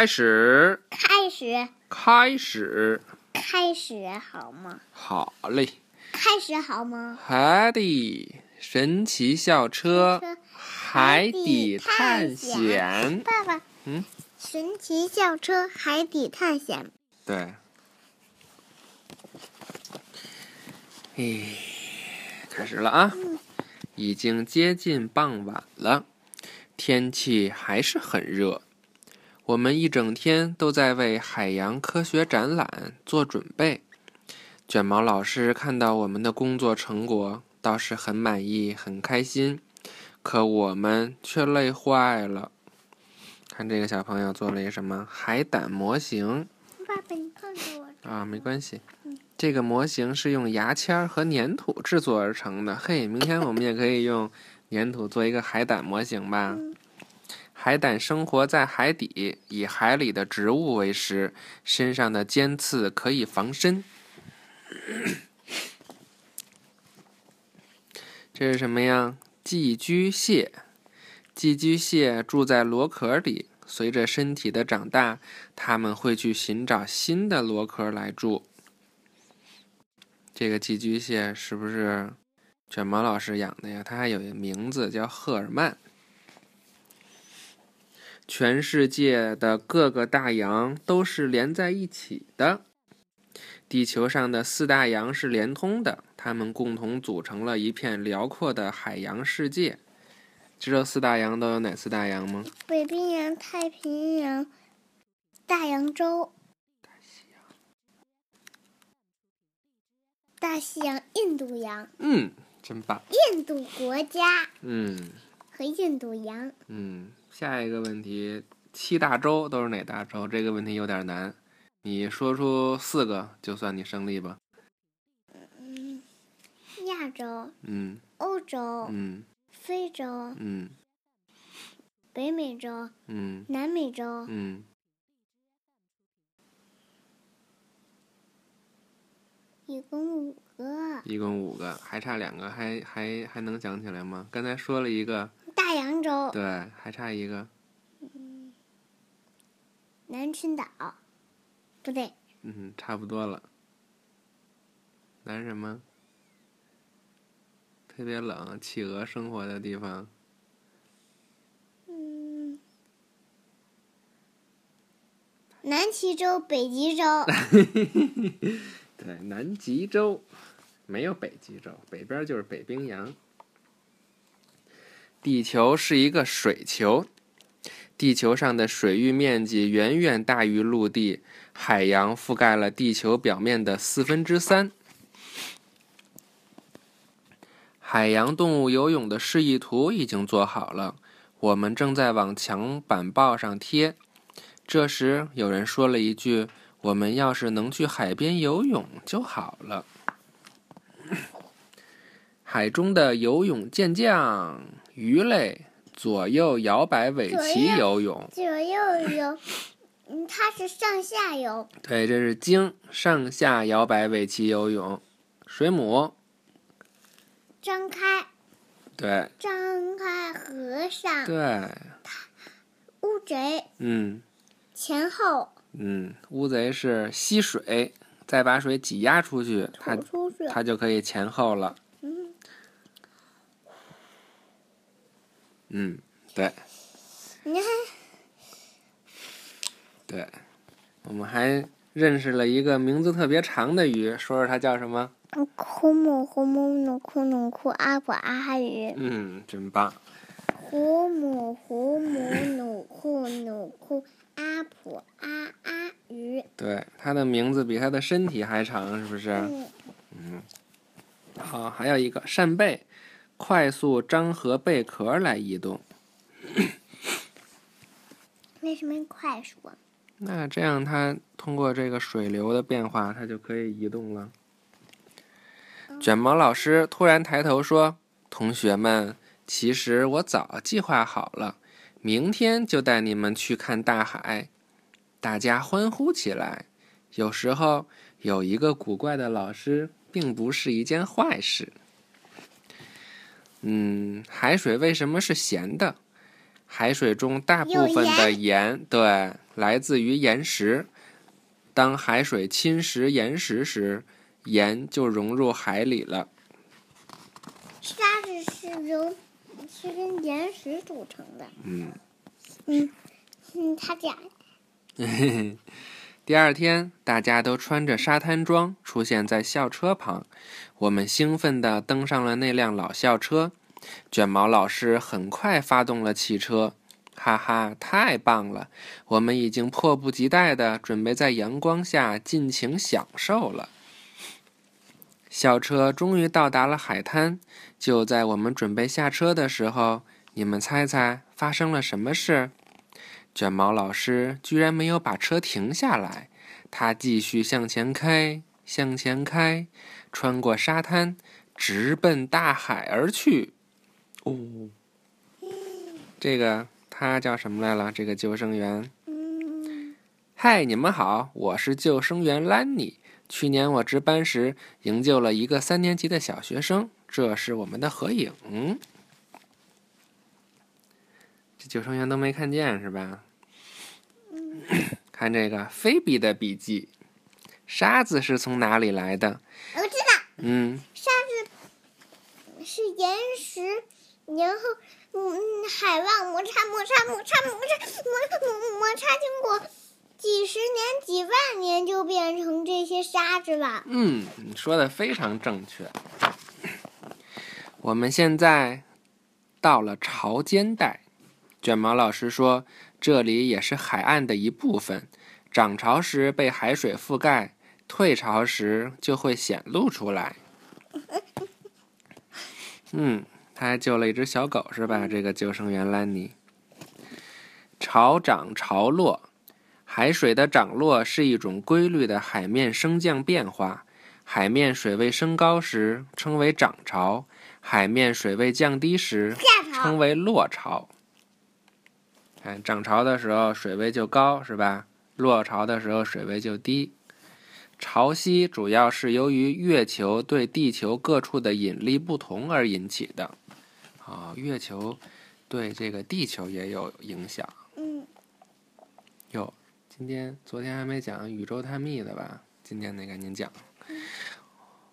开始，开始，开始，开始好吗？好嘞，开始好吗？海底，神奇校车，海底探险。爸爸，嗯，神奇校车海底探险。对，哎，开始了啊！已经接近傍晚了，天气还是很热。我们一整天都在为海洋科学展览做准备。卷毛老师看到我们的工作成果，倒是很满意、很开心。可我们却累坏了。看这个小朋友做了一个什么海胆模型爸爸，你看着我。啊？没关系，这个模型是用牙签和粘土制作而成的。嘿，明天我们也可以用粘土做一个海胆模型吧。海胆生活在海底，以海里的植物为食，身上的尖刺可以防身。这是什么呀？寄居蟹。寄居蟹住在螺壳里，随着身体的长大，它们会去寻找新的螺壳来住。这个寄居蟹是不是卷毛老师养的呀？它还有一个名字叫赫尔曼。全世界的各个大洋都是连在一起的。地球上的四大洋是连通的，它们共同组成了一片辽阔的海洋世界。知道四大洋都有哪四大洋吗？北冰洋、太平洋、大洋洲、大西洋、大西洋印度洋、嗯，真棒。印度国家嗯和印度洋。嗯，下一个问题，七大洲都是哪大洲？这个问题有点难，你说出四个就算你胜利吧。嗯，亚洲、嗯欧洲、嗯非洲、嗯北美洲、嗯南美洲、嗯，一共五个。一共五个，还差两个，还还还能想起来吗？刚才说了一个，大洋洲、对，还差一个，南群岛，不对，嗯，差不多了。南什么？特别冷，企鹅生活的地方。嗯，南极洲、北极洲。对，南极洲没有北极洲，北边就是北冰洋。地球是一个水球，地球上的水域面积远远大于陆地，海洋覆盖了地球表面的四分之三。海洋动物游泳的示意图已经做好了，我们正在往墙板报上贴。这时，有人说了一句：“我们要是能去海边游泳就好了。”海中的游泳健将鱼类左右摇摆尾鳍游泳，左右游，嗯，它是上下游。对，这是鲸上下摇摆尾鳍游泳。水母，张开，对张开，合上。对，乌贼嗯前后嗯，乌贼是吸水，再把水挤压出去，它吐出去。它就可以前后了。嗯，嗯，对你看，对，我们还认识了一个名字特别长的鱼，说说它叫什么？库姆胡姆努库努库阿普阿哈鱼。嗯，真棒。胡姆胡姆努库努库阿普阿阿鱼。对，它的名字比它的身体还长，是不是？嗯，好，还有一个扇贝，快速张合贝壳来移动。为什么快速啊？那这样它通过这个水流的变化，它就可以移动了。卷毛老师突然抬头说：“同学们，其实我早计划好了，明天就带你们去看大海。”大家欢呼起来。有时候有一个古怪的老师，并不是一件坏事。嗯，海水为什么是咸的？海水中大部分的盐，对，来自于岩石。当海水侵蚀岩石时，盐就融入海里了。沙子是由是跟岩石组成的。嗯。嗯嗯，他讲。第二天，大家都穿着沙滩装出现在校车旁。我们兴奋地登上了那辆老校车。卷毛老师很快发动了汽车。哈哈，太棒了！我们已经迫不及待地准备在阳光下尽情享受了。校车终于到达了海滩。就在我们准备下车的时候，你们猜猜发生了什么事？卷毛老师居然没有把车停下来，他继续向前开，向前开，穿过沙滩，直奔大海而去。哦，这个。他叫什么来了？这个救生员。嗨，你们好，我是救生员兰尼。去年我值班时营救了一个三年级的小学生，这是我们的合影。这救生员都没看见是吧？看这个菲比的笔记，沙子是从哪里来的？我知道。嗯。沙子是岩石，然后。嗯，海浪摩擦摩擦摩擦摩擦摩摩摩擦，经过几十年几万年，就变成这些沙子了。嗯，你说的非常正确。我们现在到了潮间带，卷毛老师说，这里也是海岸的一部分。涨潮时被海水覆盖，退潮时就会显露出来。嗯。他还救了一只小狗，是吧？这个救生员兰尼。潮涨潮落，海水的涨落是一种规律的海面升降变化。海面水位升高时称为涨潮，海面水位降低时称为落潮。看涨潮的时候水位就高，是吧？落潮的时候水位就低。潮汐主要是由于月球对地球各处的引力不同而引起的。啊，月球对这个地球也有影响。嗯。哟，今天、昨天还没讲宇宙探秘的吧？今天得赶紧讲。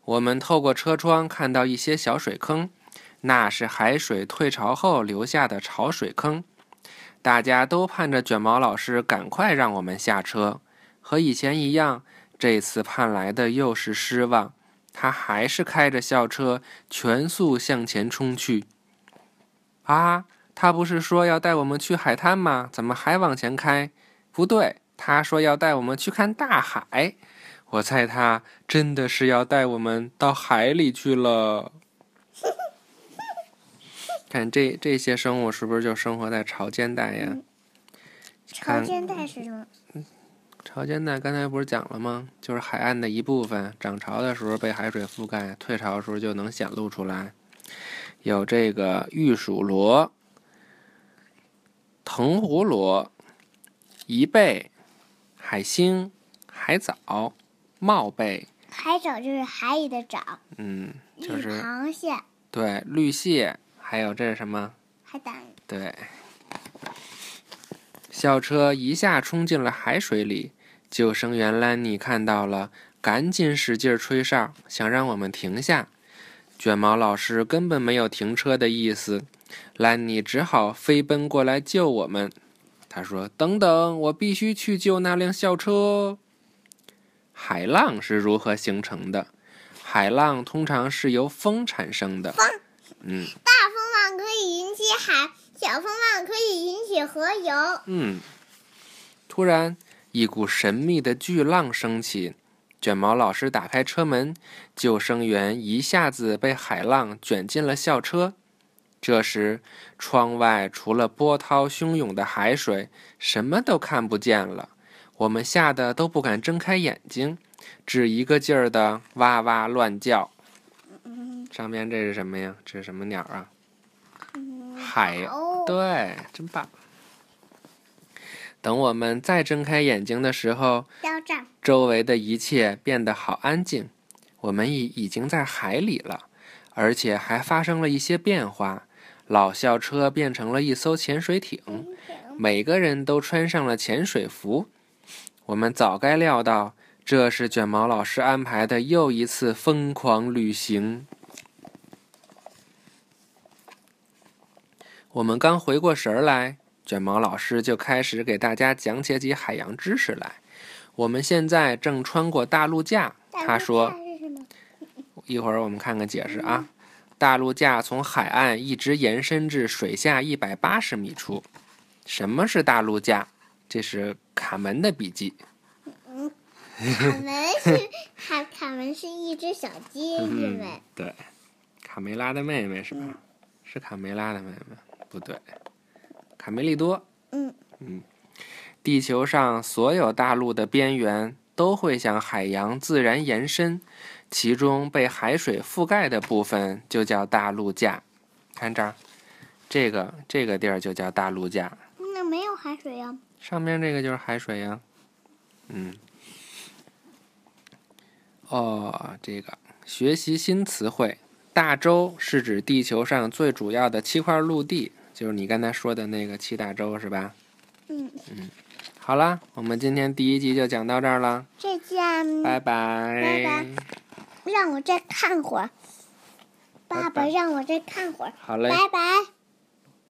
我们透过车窗看到一些小水坑，那是海水退潮后留下的潮水坑。大家都盼着卷毛老师赶快让我们下车。和以前一样，这次盼来的又是失望。他还是开着校车全速向前冲去。啊，他不是说要带我们去海滩吗？怎么还往前开？不对，他说要带我们去看大海。我猜他真的是要带我们到海里去了。看这这些生物是不是就生活在潮间带呀？潮间带是什么？潮间带刚才不是讲了吗？就是海岸的一部分，涨潮的时候被海水覆盖，退潮的时候就能显露出来。有这个玉鼠螺、藤壶螺、贻贝、海星、海藻、帽贝。海藻就是海里的藻。嗯，就是螃蟹。对，绿蟹，还有这是什么？海胆。对。校车一下冲进了海水里，救生员兰尼看到了，赶紧使劲吹哨，想让我们停下。卷毛老师根本没有停车的意思，兰尼只好飞奔过来救我们。他说：“等等，我必须去救那辆校车。”海浪是如何形成的？海浪通常是由风产生的。风，嗯，海，小风浪可以引起河流。嗯，突然，一股神秘的巨浪升起。卷毛老师打开车门，救生员一下子被海浪卷进了校车。这时，窗外除了波涛汹涌的海水，什么都看不见了。我们吓得都不敢睁开眼睛，只一个劲儿的哇哇乱叫。上面这是什么呀？这是什么鸟啊？海对，真棒。等我们再睁开眼睛的时候，周围的一切变得好安静。我们已已经在海里了，而且还发生了一些变化。老校车变成了一艘潜水艇，每个人都穿上了潜水服。我们早该料到，这是卷毛老师安排的又一次疯狂旅行。我们刚回过神儿来，卷毛老师就开始给大家讲解起海洋知识来。我们现在正穿过大陆架，他说。一会儿我们看看解释啊。大陆架从海岸一直延伸至水下一百八十米处。什么是大陆架？这是卡门的笔记。嗯，卡门是卡卡门是一只小鸡，是呗？对，卡梅拉的妹妹是吧？是卡梅拉的妹妹？不对，卡梅利多。嗯嗯，地球上所有大陆的边缘都会向海洋自然延伸。其中被海水覆盖的部分就叫大陆架，看这儿，这个这个地儿就叫大陆架。那没有海水呀？上面这个就是海水呀。嗯。哦，这个学习新词汇，大洲是指地球上最主要的七块陆地，就是你刚才说的那个七大洲，是吧？嗯。嗯。好了，我们今天第一集就讲到这儿了。再见。拜拜。拜拜。让我再看会儿，爸爸，让我再看会儿。好嘞，拜拜。